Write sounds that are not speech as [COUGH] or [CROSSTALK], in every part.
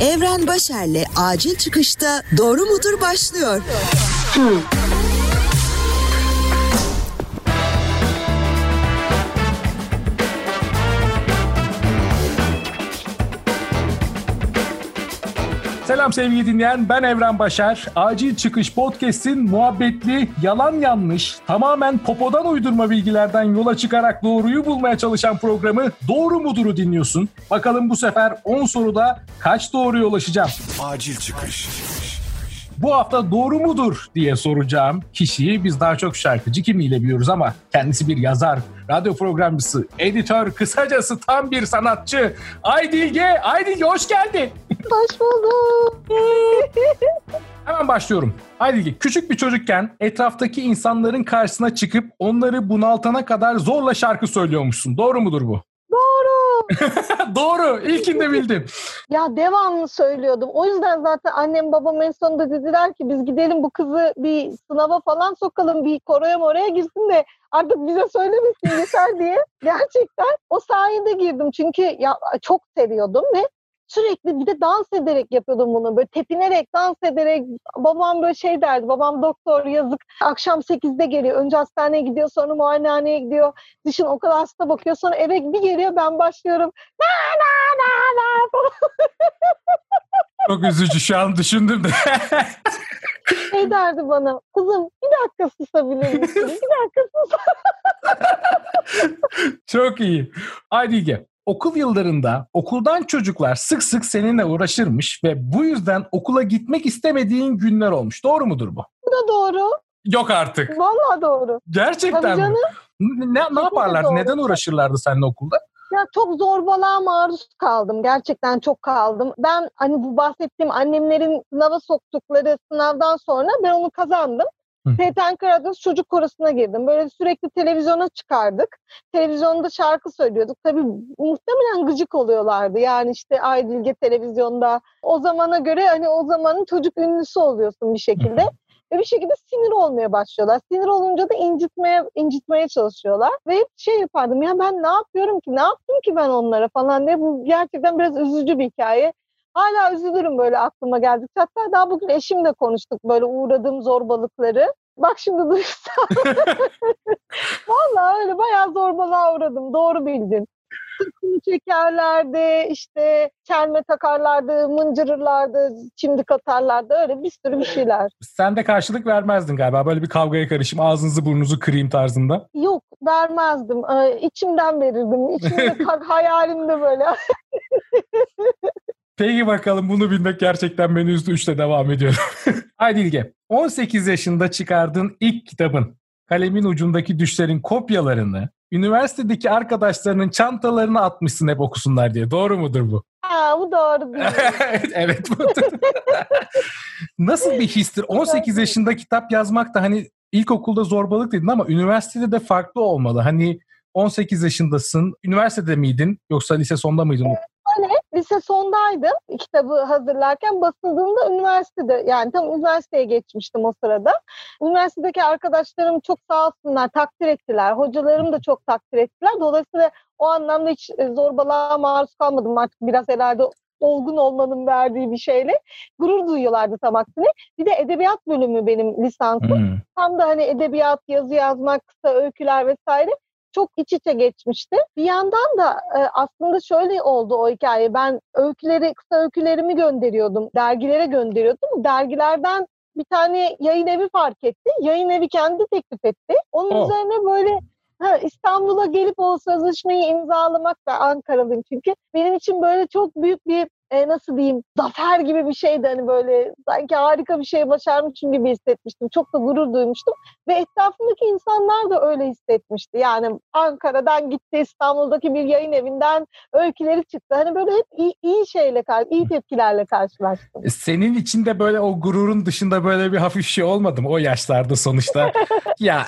Evren Başer'le acil çıkışta doğru mudur başlıyor. Hmm. Selam sevgili dinleyen ben Evren Başar. Acil Çıkış Podcast'in muhabbetli, yalan yanlış, tamamen popodan uydurma bilgilerden yola çıkarak doğruyu bulmaya çalışan programı Doğru Mudur'u dinliyorsun. Bakalım bu sefer 10 soruda kaç doğruya ulaşacağım? Acil Çıkış. Bu hafta doğru mudur diye soracağım kişiyi biz daha çok şarkıcı kimiyle biliyoruz ama kendisi bir yazar, radyo programcısı, editör, kısacası tam bir sanatçı. Aydilge, Aydilge hoş geldin. Hoş bulduk. Hemen başlıyorum. Aydilge küçük bir çocukken etraftaki insanların karşısına çıkıp onları bunaltana kadar zorla şarkı söylüyormuşsun. Doğru mudur bu? Doğru. [LAUGHS] Doğru. İlkinde bildim. ya devamlı söylüyordum. O yüzden zaten annem babam en sonunda dediler ki biz gidelim bu kızı bir sınava falan sokalım. Bir koroya moraya girsin de artık bize söylemesin yeter diye. Gerçekten o sayede girdim. Çünkü ya çok seviyordum ve sürekli bir de dans ederek yapıyordum bunu. Böyle tepinerek, dans ederek. Babam böyle şey derdi. Babam doktor yazık. Akşam 8'de geliyor. Önce hastaneye gidiyor sonra muayenehaneye gidiyor. Dışın o kadar hasta bakıyor. Sonra eve bir geliyor ben başlıyorum. Na na na na [LAUGHS] Çok üzücü şu an düşündüm de. [LAUGHS] şey derdi bana. Kızım bir dakika susabilir misin? Bir dakika sus. [LAUGHS] Çok iyi. Aydilge okul yıllarında okuldan çocuklar sık sık seninle uğraşırmış ve bu yüzden okula gitmek istemediğin günler olmuş. Doğru mudur bu? Bu da doğru. Yok artık. Vallahi doğru. Gerçekten Tabii canım. mi? Ne, ne yaparlardı? Neden uğraşırlardı seninle okulda? Ya çok zorbalığa maruz kaldım. Gerçekten çok kaldım. Ben hani bu bahsettiğim annemlerin sınava soktukları sınavdan sonra ben onu kazandım. TRT Ankara'da çocuk korosuna girdim. Böyle sürekli televizyona çıkardık. Televizyonda şarkı söylüyorduk. Tabii muhtemelen gıcık oluyorlardı. Yani işte Aydilge televizyonda. O zamana göre hani o zamanın çocuk ünlüsü oluyorsun bir şekilde. Ve bir şekilde sinir olmaya başlıyorlar. Sinir olunca da incitmeye incitmeye çalışıyorlar. Ve hep şey yapardım ya ben ne yapıyorum ki? Ne yaptım ki ben onlara falan diye. Bu gerçekten biraz üzücü bir hikaye. Hala üzülürüm böyle aklıma geldik. Hatta daha bugün eşimle konuştuk böyle uğradığım zorbalıkları. Bak şimdi duysam. [LAUGHS] Vallahi öyle bayağı zorbalığa uğradım. Doğru bildin. Sırtını çekerlerdi, işte çelme takarlardı, mıncırırlardı, çimdik atarlardı. Öyle bir sürü bir şeyler. Sen de karşılık vermezdin galiba. Böyle bir kavgaya karışım, ağzınızı burnunuzu kırayım tarzında. Yok, vermezdim. Ee, içimden verirdim. İçimde [LAUGHS] hayalimde böyle. Peki bakalım bunu bilmek gerçekten beni üzdü. Üçte devam ediyorum. [LAUGHS] Haydi İlge. 18 yaşında çıkardığın ilk kitabın kalemin ucundaki düşlerin kopyalarını üniversitedeki arkadaşlarının çantalarına atmışsın hep okusunlar diye. Doğru mudur bu? Aa, bu doğru değil. [LAUGHS] evet budur. Nasıl bir histir? 18 yaşında kitap yazmak da hani ilkokulda zorbalık dedin ama üniversitede de farklı olmalı. Hani 18 yaşındasın. Üniversitede miydin yoksa lise sonda mıydın? Lise sondaydım kitabı hazırlarken basıldığında üniversitede yani tam üniversiteye geçmiştim o sırada. Üniversitedeki arkadaşlarım çok sağ olsunlar takdir ettiler. Hocalarım da çok takdir ettiler. Dolayısıyla o anlamda hiç e, zorbalığa maruz kalmadım artık biraz herhalde olgun olmanın verdiği bir şeyle gurur duyuyorlardı tam aksine. Bir de edebiyat bölümü benim lisansım. Hmm. Tam da hani edebiyat, yazı yazmak, kısa öyküler vesaire çok iç içe geçmişti. Bir yandan da e, aslında şöyle oldu o hikaye. Ben öyküleri, kısa öykülerimi gönderiyordum. Dergilere gönderiyordum. Dergilerden bir tane yayın evi fark etti. Yayın evi kendi teklif etti. Onun oh. üzerine böyle ha, İstanbul'a gelip o sözleşmeyi imzalamak da Ankaralıyım çünkü. Benim için böyle çok büyük bir e, nasıl diyeyim zafer gibi bir şeydi hani böyle sanki harika bir şey başarmışım gibi hissetmiştim. Çok da gurur duymuştum ve etrafımdaki insanlar da öyle hissetmişti. Yani Ankara'dan gitti İstanbul'daki bir yayın evinden öyküleri çıktı. Hani böyle hep iyi, iyi şeyle, iyi tepkilerle karşılaştım. E, senin içinde böyle o gururun dışında böyle bir hafif şey olmadı mı o yaşlarda sonuçta? [LAUGHS] ya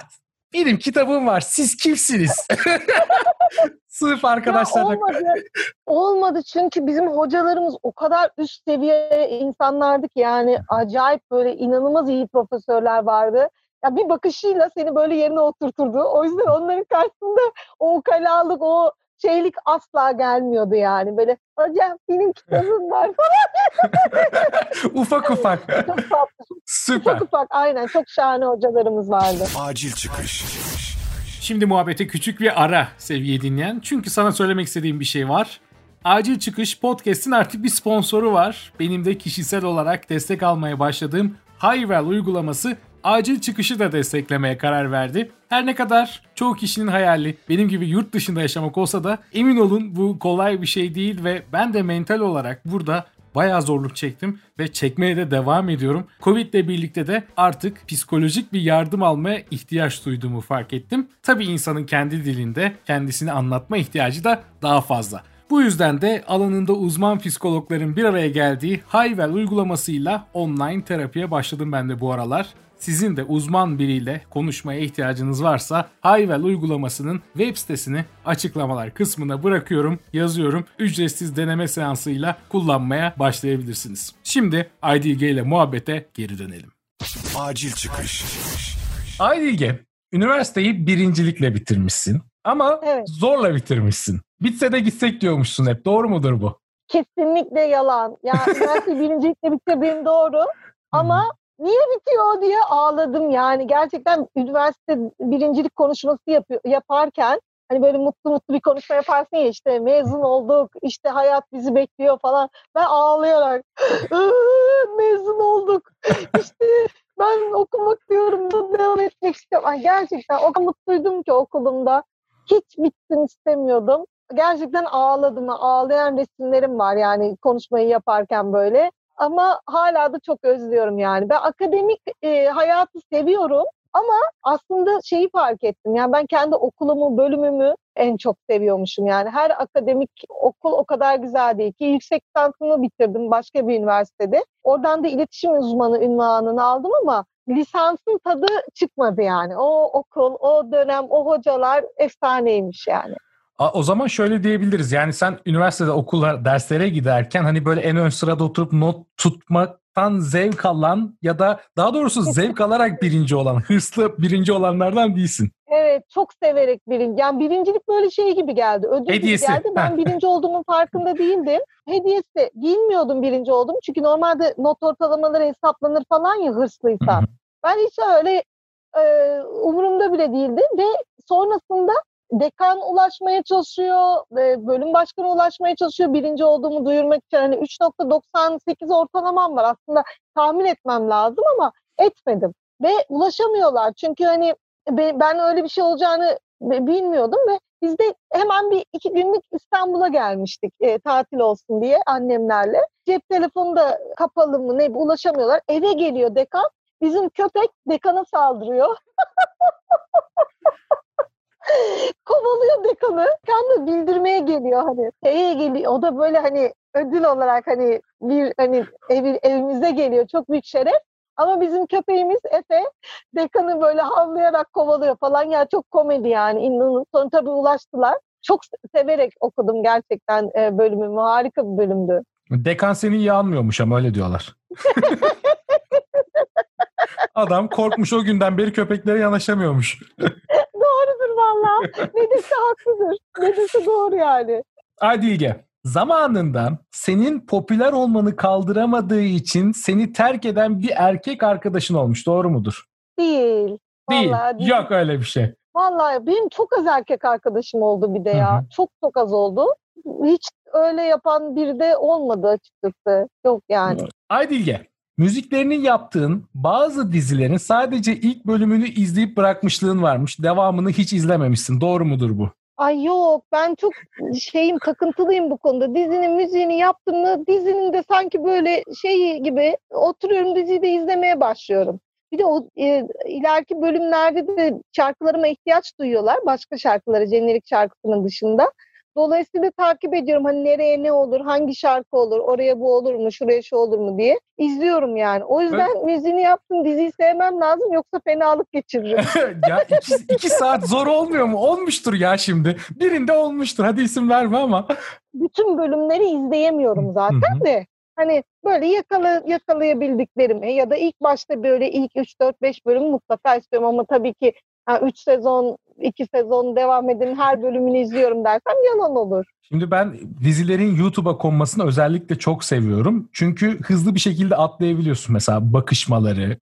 benim kitabım var siz kimsiniz? [LAUGHS] Sırf arkadaşlarla. olmadı. [LAUGHS] olmadı çünkü bizim hocalarımız o kadar üst seviye insanlardı ki yani acayip böyle inanılmaz iyi profesörler vardı. Ya bir bakışıyla seni böyle yerine oturturdu. O yüzden onların karşısında o ukalalık, o şeylik asla gelmiyordu yani. Böyle hocam benim kitabım var falan. [LAUGHS] ufak ufak. çok tatlı. Süper. Ufak ufak aynen çok şahane hocalarımız vardı. Acil çıkış. Şimdi muhabbete küçük bir ara sevgili dinleyen. Çünkü sana söylemek istediğim bir şey var. Acil Çıkış Podcast'in artık bir sponsoru var. Benim de kişisel olarak destek almaya başladığım Hayvel uygulaması acil çıkışı da desteklemeye karar verdi. Her ne kadar çoğu kişinin hayali benim gibi yurt dışında yaşamak olsa da emin olun bu kolay bir şey değil ve ben de mental olarak burada bayağı zorluk çektim ve çekmeye de devam ediyorum. Covid ile birlikte de artık psikolojik bir yardım almaya ihtiyaç duyduğumu fark ettim. Tabii insanın kendi dilinde kendisini anlatma ihtiyacı da daha fazla. Bu yüzden de alanında uzman psikologların bir araya geldiği Hayvel uygulamasıyla online terapiye başladım ben de bu aralar. Sizin de uzman biriyle konuşmaya ihtiyacınız varsa Hayvel uygulamasının web sitesini açıklamalar kısmına bırakıyorum, yazıyorum. Ücretsiz deneme seansıyla kullanmaya başlayabilirsiniz. Şimdi IDG ile muhabbete geri dönelim. Acil çıkış. IDG, üniversiteyi birincilikle bitirmişsin ama Evet. zorla bitirmişsin. Bitse de gitsek diyormuşsun hep. Doğru mudur bu? Kesinlikle yalan. Yani üniversite birincilikle bitirdiğim doğru. Ama niye bitiyor diye ağladım yani. Gerçekten üniversite birincilik konuşması yapıyor, yaparken hani böyle mutlu mutlu bir konuşma yaparsın ya işte mezun olduk, işte hayat bizi bekliyor falan. Ben ağlayarak "Iıı, mezun olduk. İşte ben okumak diyorum devam etmek istiyorum. Ay gerçekten o kadar mutluydum ki okulumda. Hiç bitsin istemiyordum. Gerçekten ağladım. Ağlayan resimlerim var yani konuşmayı yaparken böyle. Ama hala da çok özlüyorum yani. Ben akademik e, hayatı seviyorum ama aslında şeyi fark ettim. Yani ben kendi okulumu, bölümümü en çok seviyormuşum. Yani her akademik okul o kadar güzel değil ki. Yüksek lisansımı bitirdim başka bir üniversitede. Oradan da iletişim uzmanı ünvanını aldım ama lisansın tadı çıkmadı yani. O okul, o dönem, o hocalar efsaneymiş yani. O zaman şöyle diyebiliriz. Yani sen üniversitede okullar derslere giderken hani böyle en ön sırada oturup not tutmaktan zevk alan ya da daha doğrusu zevk alarak birinci olan, [LAUGHS] hırslı birinci olanlardan değilsin. Evet çok severek birinci. Yani birincilik böyle şey gibi geldi. Ödül Hediyesi. gibi geldi. Ben birinci olduğumun farkında değildim. Hediyesi. Bilmiyordum birinci olduğumu. Çünkü normalde not ortalamaları hesaplanır falan ya hırslıysan. Hı hı. Ben hiç öyle e, umurumda bile değildi. Ve sonrasında dekan ulaşmaya çalışıyor, bölüm başkanı ulaşmaya çalışıyor birinci olduğumu duyurmak için. Hani 3.98 ortalamam var. Aslında tahmin etmem lazım ama etmedim. Ve ulaşamıyorlar. Çünkü hani be- ben öyle bir şey olacağını bilmiyordum ve biz de hemen bir iki günlük İstanbul'a gelmiştik e, tatil olsun diye annemlerle. Cep telefonu da kapalı mı ne ulaşamıyorlar. Eve geliyor dekan. Bizim köpek dekana saldırıyor. [LAUGHS] Kovalıyor dekanı. Dekan da bildirmeye geliyor hani. Eve geliyor. O da böyle hani ödül olarak hani bir hani evi, evimize geliyor. Çok büyük şeref. Ama bizim köpeğimiz Efe dekanı böyle havlayarak kovalıyor falan. Ya çok komedi yani. İnanın. Sonra tabii ulaştılar. Çok severek okudum gerçekten e, bölümümü. Harika bir bölümdü. Dekan seni iyi almıyormuş ama öyle diyorlar. [LAUGHS] Adam korkmuş o günden beri köpeklere yanaşamıyormuş. [LAUGHS] Valla. ne dese haklıdır. Ne dese doğru yani. Hadi İlge. Zamanında senin popüler olmanı kaldıramadığı için seni terk eden bir erkek arkadaşın olmuş. Doğru mudur? Değil. Değil. Değil. Yok öyle bir şey. Vallahi benim çok az erkek arkadaşım oldu bir de ya. Hı hı. Çok çok az oldu. Hiç öyle yapan biri de olmadı açıkçası. Yok yani. Haydi İlge. Müziklerini yaptığın bazı dizilerin sadece ilk bölümünü izleyip bırakmışlığın varmış. Devamını hiç izlememişsin. Doğru mudur bu? Ay yok ben çok şeyim takıntılıyım bu konuda. Dizinin müziğini yaptım mı dizinin de sanki böyle şey gibi oturuyorum diziyi de izlemeye başlıyorum. Bir de o e, ileriki bölümlerde de şarkılarıma ihtiyaç duyuyorlar. Başka şarkıları jenerik şarkısının dışında. Dolayısıyla takip ediyorum hani nereye ne olur, hangi şarkı olur, oraya bu olur mu, şuraya şu olur mu diye izliyorum yani. O yüzden müziğini yaptım diziyi sevmem lazım yoksa fenalık geçiririm. [LAUGHS] ya iki, iki saat zor olmuyor mu? Olmuştur ya şimdi. Birinde olmuştur. Hadi isim verme ama. bütün bölümleri izleyemiyorum zaten de. Hani böyle yakala, yakalayabildiklerimi ya da ilk başta böyle ilk 3 4 5 bölüm mutlaka istiyorum ama tabii ki ha, üç sezon, iki sezon devam edin her bölümünü izliyorum dersem yalan olur. Şimdi ben dizilerin YouTube'a konmasını özellikle çok seviyorum. Çünkü hızlı bir şekilde atlayabiliyorsun mesela bakışmaları.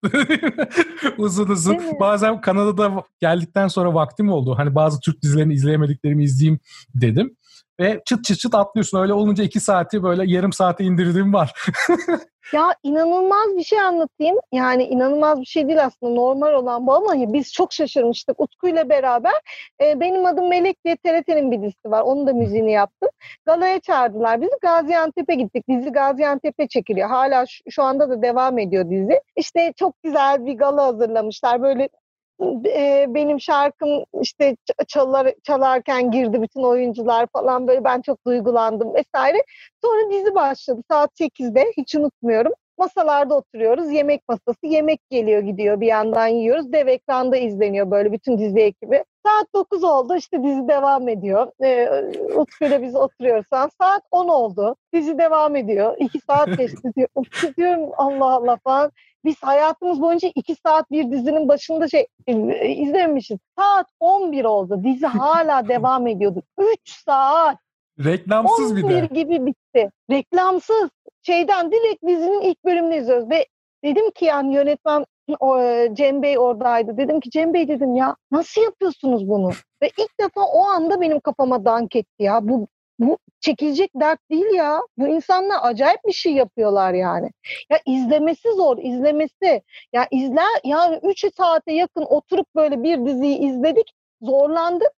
[LAUGHS] uzun uzun. Bazen Kanada'da geldikten sonra vaktim oldu. Hani bazı Türk dizilerini izleyemediklerimi izleyeyim dedim. Ve çıt çıt çıt atlıyorsun. Öyle olunca iki saati böyle yarım saate indirdiğim var. [LAUGHS] Ya inanılmaz bir şey anlatayım. Yani inanılmaz bir şey değil aslında normal olan bu ama biz çok şaşırmıştık. Utku ile beraber e, benim adım Melek diye TRT'nin bir dizisi var. Onun da müziğini yaptım. Galaya çağırdılar bizi. Gaziantep'e gittik. Dizi Gaziantep'te çekiliyor. Hala şu, şu anda da devam ediyor dizi. İşte çok güzel bir gala hazırlamışlar. Böyle e, benim şarkım işte çalar, çalarken girdi bütün oyuncular falan böyle ben çok duygulandım vesaire. Sonra dizi başladı saat 8'de hiç unutmuyorum. Masalarda oturuyoruz. Yemek masası. Yemek geliyor gidiyor bir yandan yiyoruz. Dev ekranda izleniyor böyle bütün dizi ekibi. Saat 9 oldu işte dizi devam ediyor. Ee, Utku ile biz oturuyoruz. Saat 10 oldu. Dizi devam ediyor. 2 saat geçti diyor. Diyorum Allah Allah falan. Biz hayatımız boyunca 2 saat bir dizinin başında şey e, izlemişiz. Saat 11 oldu. Dizi [LAUGHS] hala devam ediyordu. 3 saat. Reklamsız bir 11 de. gibi bitti. Reklamsız. Şeyden direkt dizinin ilk bölümünü izliyoruz ve dedim ki yani yönetmen o, e, Cem Bey oradaydı. Dedim ki Cem Bey dedim ya nasıl yapıyorsunuz bunu? [LAUGHS] Ve ilk defa o anda benim kafama dank etti ya. Bu bu çekilecek dert değil ya. Bu insanlar acayip bir şey yapıyorlar yani. Ya izlemesi zor, izlemesi. Ya izle yani 3 saate yakın oturup böyle bir diziyi izledik, zorlandık.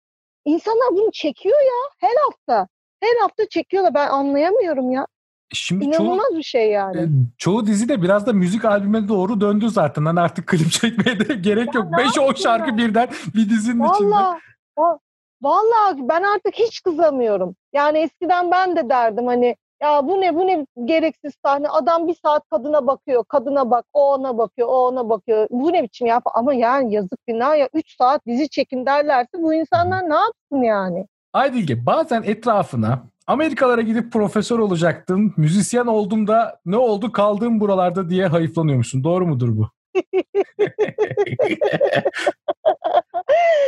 İnsanlar bunu çekiyor ya her hafta. Her hafta çekiyorlar. Ben anlayamıyorum ya. Şimdi çoğu, İnanılmaz bir şey yani. e, çoğu dizi de biraz da müzik albüme doğru döndü zaten. Hani artık klip çekmeye de [LAUGHS] gerek yok. ne 5-10 şarkı yapayım birden bir dizinin içinde. Vallahi va- vallahi ben artık hiç kızamıyorum. Yani eskiden ben de derdim hani ya bu ne bu ne gereksiz sahne. Adam bir saat kadına bakıyor. Kadına bak. O ona bakıyor. O ona bakıyor. Bu ne biçim ya? Ama yani yazık günah ya. 3 saat dizi çekin derlerse bu insanlar ne yapsın yani? Aydilge bazen etrafına Amerikalara gidip profesör olacaktım, müzisyen oldum da ne oldu kaldım buralarda diye hayıflanıyormuşsun. Doğru mudur bu? [LAUGHS] [LAUGHS]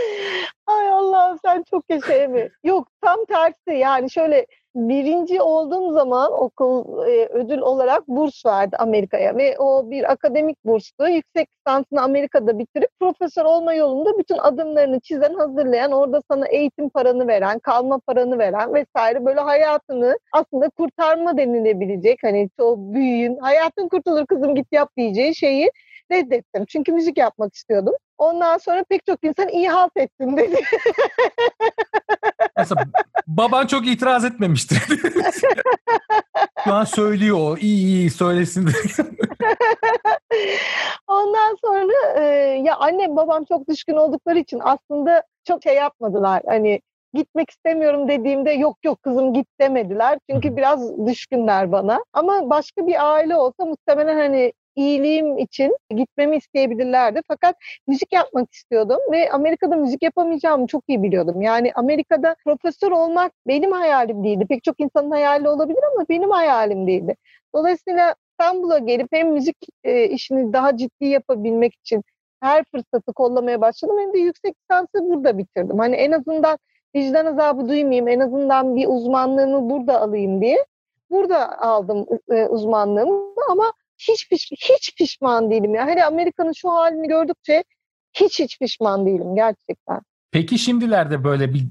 Çok yaşa mi? Yok tam tersi yani şöyle birinci olduğum zaman okul e, ödül olarak burs verdi Amerika'ya ve o bir akademik burstu. Yüksek lisansını Amerika'da bitirip profesör olma yolunda bütün adımlarını çizen, hazırlayan, orada sana eğitim paranı veren, kalma paranı veren vesaire böyle hayatını aslında kurtarma denilebilecek hani çoğu büyüğün hayatın kurtulur kızım git yap diyeceği şeyi reddettim. Çünkü müzik yapmak istiyordum. Ondan sonra pek çok insan iyi halt ettin dedi. Mesela baban çok itiraz etmemiştir. [LAUGHS] Şu an söylüyor o. İyi iyi söylesin. Ondan sonra e, ya annem babam çok düşkün oldukları için aslında çok şey yapmadılar. Hani gitmek istemiyorum dediğimde yok yok kızım git demediler. Çünkü biraz düşkünler bana. Ama başka bir aile olsa muhtemelen hani iyiliğim için gitmemi isteyebilirlerdi. Fakat müzik yapmak istiyordum ve Amerika'da müzik yapamayacağımı çok iyi biliyordum. Yani Amerika'da profesör olmak benim hayalim değildi. Pek çok insanın hayali olabilir ama benim hayalim değildi. Dolayısıyla İstanbul'a gelip hem müzik e, işini daha ciddi yapabilmek için her fırsatı kollamaya başladım. Hem de yüksek lisansı burada bitirdim. Hani en azından vicdan azabı duymayayım, en azından bir uzmanlığımı burada alayım diye. Burada aldım e, uzmanlığımı ama hiç piş, hiç pişman değilim ya. Hele Amerika'nın şu halini gördükçe hiç hiç pişman değilim gerçekten. Peki şimdilerde böyle bir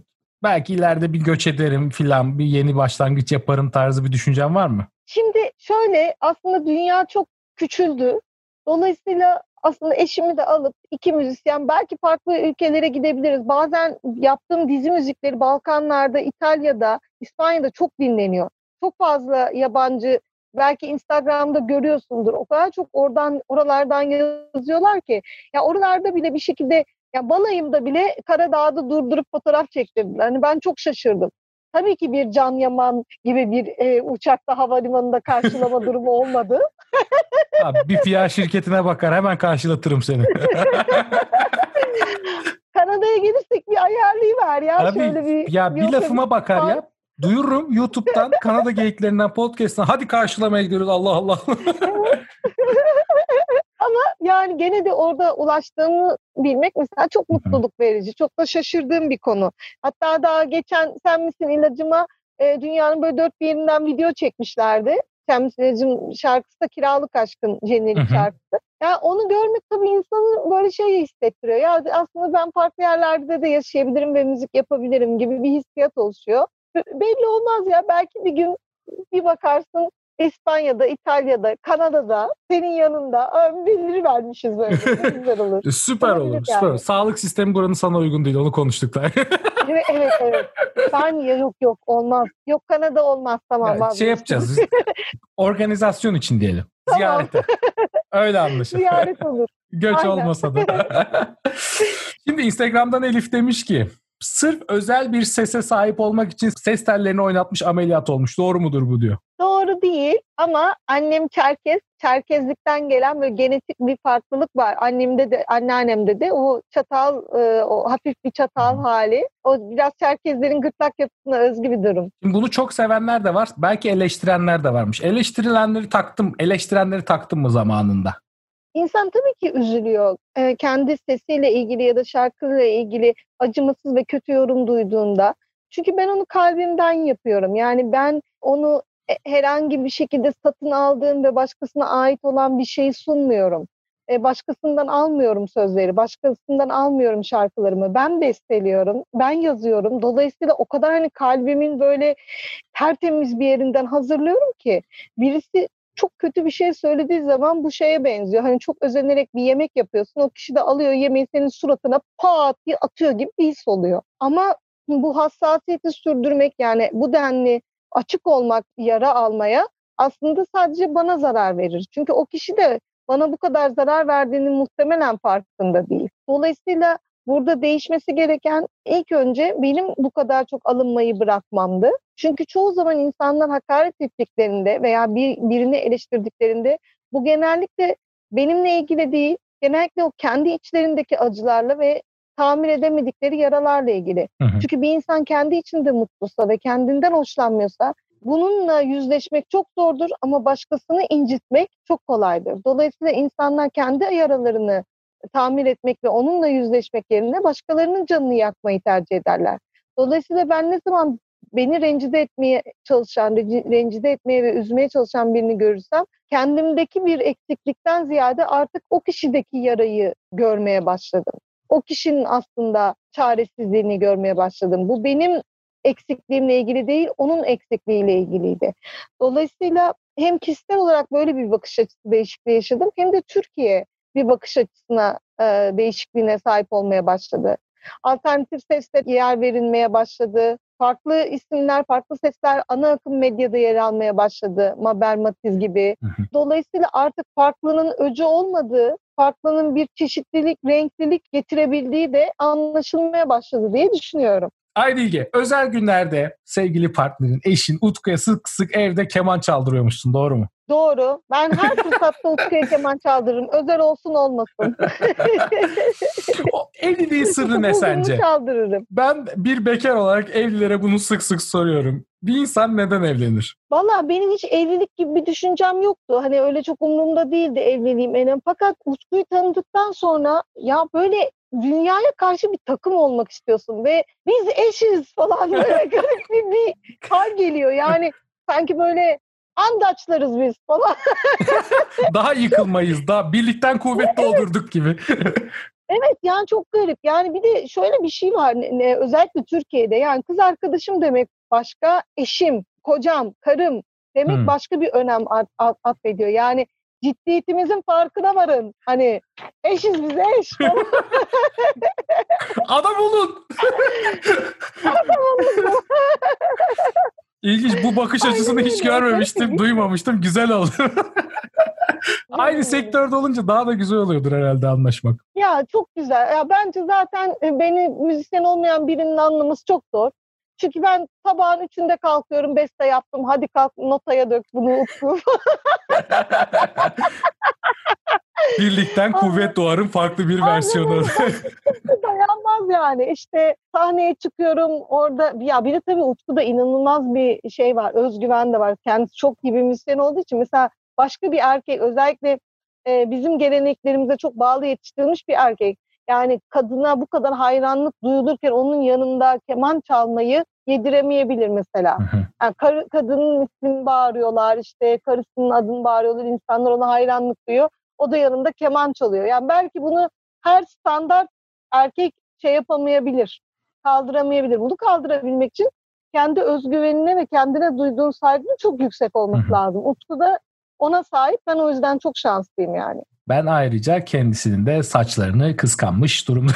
belki ileride bir göç ederim filan bir yeni başlangıç yaparım tarzı bir düşüncen var mı? Şimdi şöyle aslında dünya çok küçüldü. Dolayısıyla aslında eşimi de alıp iki müzisyen belki farklı ülkelere gidebiliriz. Bazen yaptığım dizi müzikleri Balkanlarda, İtalya'da, İspanya'da çok dinleniyor. Çok fazla yabancı belki Instagram'da görüyorsundur. O kadar çok oradan oralardan yazıyorlar ki ya oralarda bile bir şekilde ya balayımda bile Karadağ'da durdurup fotoğraf çektirdiler. Hani ben çok şaşırdım. Tabii ki bir Can Yaman gibi bir e, uçakta havalimanında karşılama [LAUGHS] durumu olmadı. Abi bir PR şirketine bakar hemen karşılatırım seni. [LAUGHS] Kanada'ya gelirsek bir ayarlayıver ya. Abi, Şöyle bir, ya bir lafıma bakar ya. Duyururum YouTube'dan Kanada geyiklerinden podcast'tan hadi karşılamaya gidiyoruz Allah Allah. [LAUGHS] Ama yani gene de orada ulaştığımı bilmek mesela çok mutluluk verici. Çok da şaşırdığım bir konu. Hatta daha geçen Sen Misin ilacıma e, dünyanın böyle dört bir yerinden video çekmişlerdi. Sen Misin ilacım şarkısı da Kiralık Aşkın jenerik şarkısı. Yani onu görmek tabii insanı böyle şey hissettiriyor. Ya aslında ben farklı yerlerde de yaşayabilirim ve müzik yapabilirim gibi bir hissiyat oluşuyor. Belli olmaz ya belki bir gün bir bakarsın İspanya'da, İtalya'da, Kanada'da senin yanında bildiri vermişiz böyle. [LAUGHS] güzel olur. süper olur. Yani. Süper olur. Sağlık sistemi buranın sana uygun değil. Onu konuştuk da. evet, evet, evet. Yok yok olmaz. Yok Kanada olmaz. Tamam. Yani şey yapacağız. [LAUGHS] organizasyon için diyelim. Tamam. Ziyarete. Öyle anlaşılır. Ziyaret olur. Göç Aynen. olmasa da. [LAUGHS] Şimdi Instagram'dan Elif demiş ki sırf özel bir sese sahip olmak için ses tellerini oynatmış ameliyat olmuş. Doğru mudur bu diyor. Doğru değil ama annem Çerkez, Çerkezlikten gelen böyle genetik bir farklılık var. Annemde de, anneannemde de o çatal, e, o hafif bir çatal hali. O biraz Çerkezlerin gırtlak yapısına özgü bir durum. Şimdi bunu çok sevenler de var. Belki eleştirenler de varmış. Eleştirilenleri taktım, eleştirenleri taktım mı zamanında? İnsan tabii ki üzülüyor. E, kendi sesiyle ilgili ya da şarkıyla ilgili acımasız ve kötü yorum duyduğunda. Çünkü ben onu kalbimden yapıyorum. Yani ben onu e, herhangi bir şekilde satın aldığım ve başkasına ait olan bir şeyi sunmuyorum. E, başkasından almıyorum sözleri, başkasından almıyorum şarkılarımı. Ben besteliyorum, ben yazıyorum. Dolayısıyla o kadar hani kalbimin böyle tertemiz bir yerinden hazırlıyorum ki birisi çok kötü bir şey söylediği zaman bu şeye benziyor. Hani çok özenerek bir yemek yapıyorsun. O kişi de alıyor yemeği senin suratına pat diye atıyor gibi bir his oluyor. Ama bu hassasiyeti sürdürmek yani bu denli açık olmak yara almaya aslında sadece bana zarar verir. Çünkü o kişi de bana bu kadar zarar verdiğinin muhtemelen farkında değil. Dolayısıyla burada değişmesi gereken ilk önce benim bu kadar çok alınmayı bırakmamdı. Çünkü çoğu zaman insanlar hakaret ettiklerinde veya bir, birini eleştirdiklerinde bu genellikle benimle ilgili değil, genellikle o kendi içlerindeki acılarla ve tamir edemedikleri yaralarla ilgili. Hı hı. Çünkü bir insan kendi içinde mutluysa ve kendinden hoşlanmıyorsa bununla yüzleşmek çok zordur ama başkasını incitmek çok kolaydır. Dolayısıyla insanlar kendi yaralarını tamir etmek ve onunla yüzleşmek yerine başkalarının canını yakmayı tercih ederler. Dolayısıyla ben ne zaman beni rencide etmeye çalışan, rencide etmeye ve üzmeye çalışan birini görürsem kendimdeki bir eksiklikten ziyade artık o kişideki yarayı görmeye başladım o kişinin aslında çaresizliğini görmeye başladım. Bu benim eksikliğimle ilgili değil, onun eksikliğiyle ilgiliydi. Dolayısıyla hem kişisel olarak böyle bir bakış açısı değişikliği yaşadım hem de Türkiye bir bakış açısına e, değişikliğine sahip olmaya başladı. Alternatif sesler yer verilmeye başladı. Farklı isimler, farklı sesler ana akım medyada yer almaya başladı. Mabel Matiz gibi. Dolayısıyla artık farklının öcü olmadığı, farklının bir çeşitlilik, renklilik getirebildiği de anlaşılmaya başladı diye düşünüyorum. Aydilge, özel günlerde sevgili partnerin, eşin Utku'ya sık sık evde keman çaldırıyormuşsun, doğru mu? Doğru. Ben her fırsatta [LAUGHS] Utku'ya keman çaldırırım. Özel olsun olmasın. o evliliğin sırrı ne sence? çaldırırım. Ben bir bekar olarak evlilere bunu sık sık soruyorum. Bir insan neden evlenir? Valla benim hiç evlilik gibi bir düşüncem yoktu. Hani öyle çok umurumda değildi evliliğim enem. Fakat Utku'yu tanıdıktan sonra ya böyle dünyaya karşı bir takım olmak istiyorsun ve biz eşiz falan [LAUGHS] böyle garip bir, bir hal geliyor. Yani sanki böyle andaçlarız biz falan. [LAUGHS] daha yıkılmayız. Daha birlikten kuvvet doldurduk gibi. [LAUGHS] evet yani çok garip. Yani bir de şöyle bir şey var ne, özellikle Türkiye'de. Yani kız arkadaşım demek başka, eşim, kocam, karım demek hmm. başka bir önem atfediyor. Yani ciddiyetimizin farkına varın. Hani eşiz biz eş. [LAUGHS] Adam olun. Adam olun. İlginç. Bu bakış açısını hiç görmemiştim, duymamıştım. Güzel oldu. [LAUGHS] Aynı sektörde olunca daha da güzel oluyordur herhalde anlaşmak. Ya çok güzel. Ya bence zaten e, beni müzisyen olmayan birinin anlaması çok zor. Çünkü ben sabahın üçünde kalkıyorum, beste yaptım. Hadi kalk notaya dök bunu. [LAUGHS] [LAUGHS] Birlikten kuvvet doğarın farklı bir versiyonu. Dayanmaz yani. İşte sahneye çıkıyorum orada. Ya bir de tabii Utku'da inanılmaz bir şey var. Özgüven de var. Kendisi çok iyi bir müzisyen olduğu için mesela başka bir erkek özellikle e, bizim geleneklerimize çok bağlı yetiştirilmiş bir erkek. Yani kadına bu kadar hayranlık duyulurken onun yanında keman çalmayı yediremeyebilir mesela. Yani kar, kadının ismini bağırıyorlar, işte karısının adını bağırıyorlar, insanlar ona hayranlık duyuyor. O da yanında keman çalıyor. Yani belki bunu her standart erkek şey yapamayabilir, kaldıramayabilir. Bunu kaldırabilmek için kendi özgüvenine ve kendine duyduğun saygının çok yüksek olması lazım. Utku da ona sahip. Ben o yüzden çok şanslıyım yani. Ben ayrıca kendisinin de saçlarını kıskanmış durumda.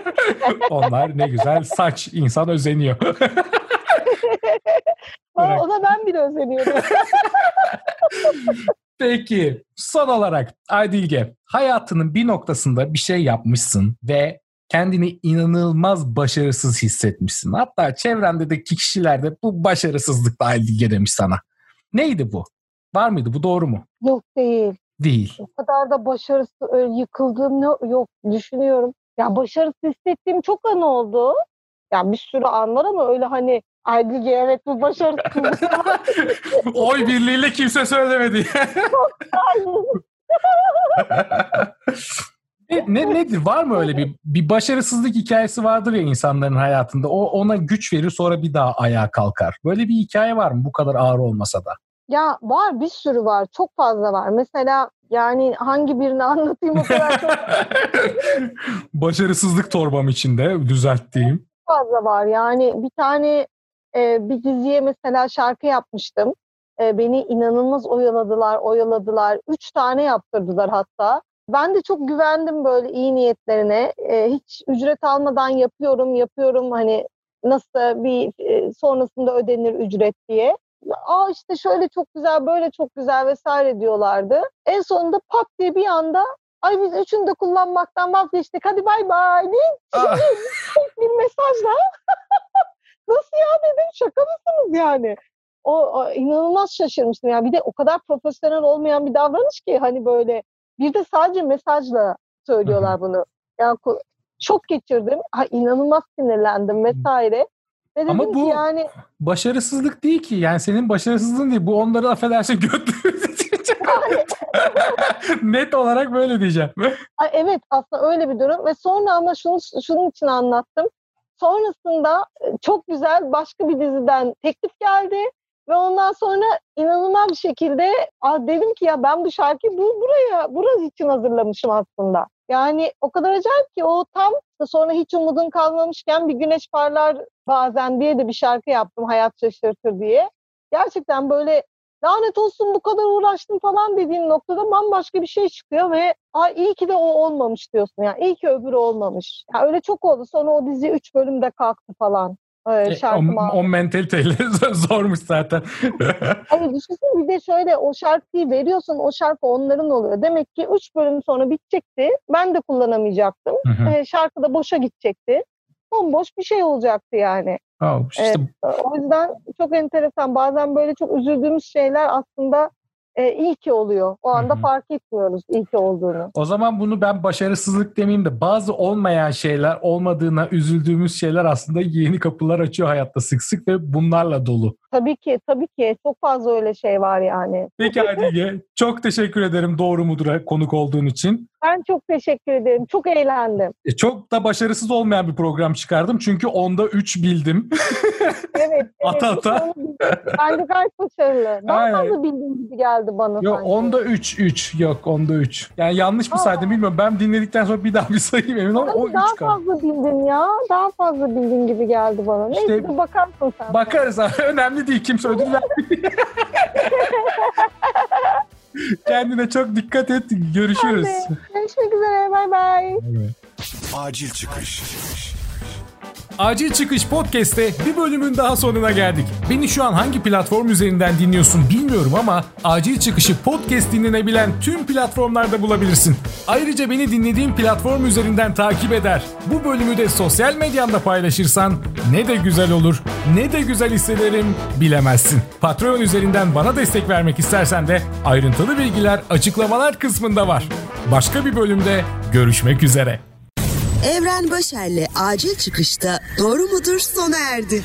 [LAUGHS] Onlar ne güzel saç insan özeniyor. [LAUGHS] Ama ona ben bile özeniyorum. [LAUGHS] Peki son olarak Aydilge hayatının bir noktasında bir şey yapmışsın ve kendini inanılmaz başarısız hissetmişsin. Hatta çevrendeki kişiler de bu başarısızlık da Aydilge demiş sana. Neydi bu? Var mıydı? Bu doğru mu? Yok değil. Değil. O kadar da başarısız öyle yıkıldığım yok düşünüyorum. Ya başarısız hissettiğim çok an oldu. Yani bir sürü an var ama öyle hani Aydilge evet bu başarısız. [LAUGHS] Oy birliğiyle kimse söylemedi. [LAUGHS] ne, ne nedir? Var mı öyle bir bir başarısızlık hikayesi vardır ya insanların hayatında. O ona güç verir sonra bir daha ayağa kalkar. Böyle bir hikaye var mı bu kadar ağır olmasa da? Ya var bir sürü var. Çok fazla var. Mesela yani hangi birini anlatayım o kadar çok [LAUGHS] Başarısızlık torbam içinde düzelttiğim. fazla var. Yani bir tane e, bir diziye mesela şarkı yapmıştım. E, beni inanılmaz oyaladılar, oyaladılar. Üç tane yaptırdılar hatta. Ben de çok güvendim böyle iyi niyetlerine. E, hiç ücret almadan yapıyorum, yapıyorum. Hani nasıl bir e, sonrasında ödenir ücret diye. Aa işte şöyle çok güzel, böyle çok güzel vesaire diyorlardı. En sonunda pat diye bir anda ay biz üçünü de kullanmaktan vazgeçtik hadi bay bay diye Ah, [LAUGHS] bir mesajla nasıl ya dedim şaka mısınız yani? O, o inanılmaz şaşırmıştım. Yani bir de o kadar profesyonel olmayan bir davranış ki hani böyle bir de sadece mesajla söylüyorlar bunu. Yani şok geçirdim. Ha, inanılmaz sinirlendim vesaire. Ve dedim Ama ki bu- yani başarısızlık değil ki. Yani senin başarısızlığın değil. Bu onları affedersin [LAUGHS] götürüyor. [LAUGHS] [LAUGHS] Net olarak böyle diyeceğim. Evet aslında öyle bir durum ve sonra ama şunu şunun için anlattım. Sonrasında e, çok güzel başka bir diziden teklif geldi ve ondan sonra inanılmaz bir şekilde "Aa, dedim ki ya ben bu şarkıyı bu, buraya burası için hazırlamışım aslında. Yani o kadar acayip ki o tam sonra hiç umudun kalmamışken bir güneş parlar bazen diye de bir şarkı yaptım hayat şaşırtır diye. Gerçekten böyle lanet olsun bu kadar uğraştım falan dediğin noktada bambaşka bir şey çıkıyor ve Aa, iyi ki de o olmamış diyorsun yani iyi ki öbürü olmamış. Ya öyle çok oldu sonra o dizi 3 bölümde kalktı falan. E, şarkı o, o mentaliteyle [LAUGHS] zormuş zaten. [LAUGHS] Hayır düşünsene bir de şöyle o şarkıyı veriyorsun o şarkı onların oluyor. Demek ki 3 bölüm sonra bitecekti. Ben de kullanamayacaktım. Hı hı. Şarkı da boşa gidecekti. Bomboş bir şey olacaktı yani. Oh, işte Evet. O yüzden çok enteresan. Bazen böyle çok üzüldüğümüz şeyler aslında e, iyi ki oluyor. O anda Hı hı. fark etmiyoruz iyi ki olduğunu. O zaman bunu ben başarısızlık demeyeyim de bazı olmayan şeyler olmadığına üzüldüğümüz şeyler aslında yeni kapılar açıyor hayatta sık sık ve bunlarla dolu. Tabii ki, tabii ki. Çok fazla öyle şey var yani. Peki [LAUGHS] Adige çok teşekkür ederim Doğru Mudur'a konuk olduğun için. Ben çok teşekkür ederim. Çok eğlendim. E, çok da başarısız olmayan bir program çıkardım çünkü onda 3 bildim. Evet. [LAUGHS] evet. Ata ata. Bildim. Bence gayet başarılı. Daha fazla bildiğim gibi geldi bana Yok sanki. onda 3 3 yok onda 3. Yani yanlış mı Aa. saydım bilmiyorum. Ben dinledikten sonra bir daha bir sayayım emin ol. O Ama 3 daha kaldı. fazla bildin ya. Daha fazla bildiğin gibi geldi bana. Neyse İşte- bir bakarsın sen. Bakarız abi. [LAUGHS] Önemli değil. Kimse ödül vermiyor. [LAUGHS] Kendine çok dikkat et. Görüşürüz. Hadi. Görüşmek üzere. Bay bay. Acil çıkış. Acil Çıkış Podcast'te bir bölümün daha sonuna geldik. Beni şu an hangi platform üzerinden dinliyorsun bilmiyorum ama Acil Çıkış'ı podcast dinlenebilen tüm platformlarda bulabilirsin. Ayrıca beni dinlediğin platform üzerinden takip eder. Bu bölümü de sosyal medyamda paylaşırsan ne de güzel olur, ne de güzel hissederim bilemezsin. Patreon üzerinden bana destek vermek istersen de ayrıntılı bilgiler açıklamalar kısmında var. Başka bir bölümde görüşmek üzere. Evren Başer'le acil çıkışta doğru mudur sona erdi.